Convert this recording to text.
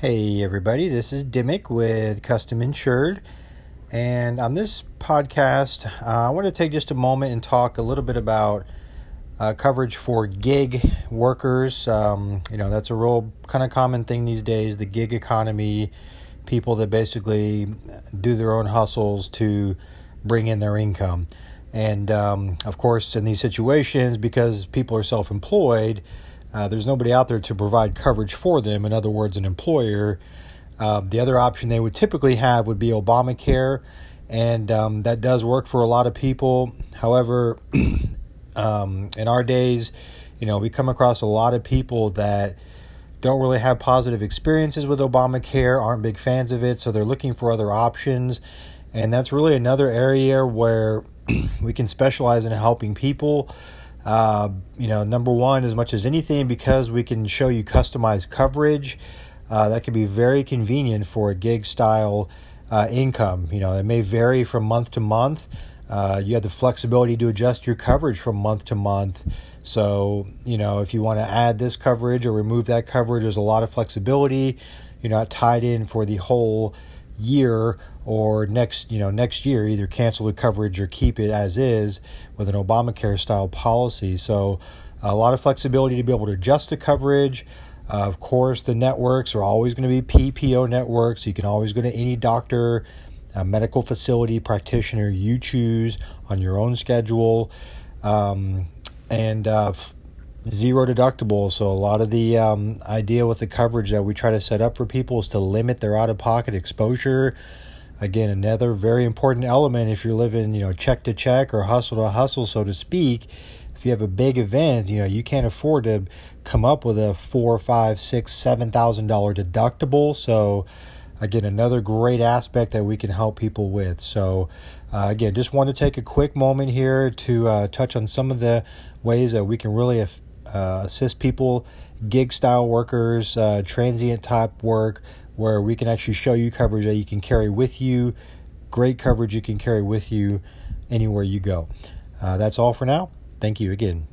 Hey, everybody, this is Dimmick with Custom Insured. And on this podcast, uh, I want to take just a moment and talk a little bit about uh, coverage for gig workers. Um, you know, that's a real kind of common thing these days the gig economy, people that basically do their own hustles to bring in their income. And um, of course, in these situations, because people are self employed, uh, there's nobody out there to provide coverage for them. In other words, an employer. Uh, the other option they would typically have would be Obamacare, and um, that does work for a lot of people. However, um, in our days, you know, we come across a lot of people that don't really have positive experiences with Obamacare, aren't big fans of it, so they're looking for other options. And that's really another area where we can specialize in helping people. Uh, you know, number one, as much as anything, because we can show you customized coverage, uh, that can be very convenient for a gig style uh, income. You know, it may vary from month to month. Uh, you have the flexibility to adjust your coverage from month to month. So, you know, if you want to add this coverage or remove that coverage, there's a lot of flexibility. You're not tied in for the whole year or next you know next year either cancel the coverage or keep it as is with an Obamacare style policy. So a lot of flexibility to be able to adjust the coverage. Uh, of course, the networks are always going to be PPO networks. You can always go to any doctor, medical facility, practitioner you choose on your own schedule, um, and uh, zero deductible. So a lot of the um, idea with the coverage that we try to set up for people is to limit their out-of-pocket exposure. Again, another very important element if you're living, you know, check to check or hustle to hustle, so to speak. If you have a big event, you know, you can't afford to come up with a four, five, six, seven thousand dollar deductible. So again, another great aspect that we can help people with. So, uh, again, just want to take a quick moment here to uh, touch on some of the ways that we can really uh, assist people, gig style workers, uh, transient type work, where we can actually show you coverage that you can carry with you. Great coverage you can carry with you anywhere you go. Uh, that's all for now. Thank you again.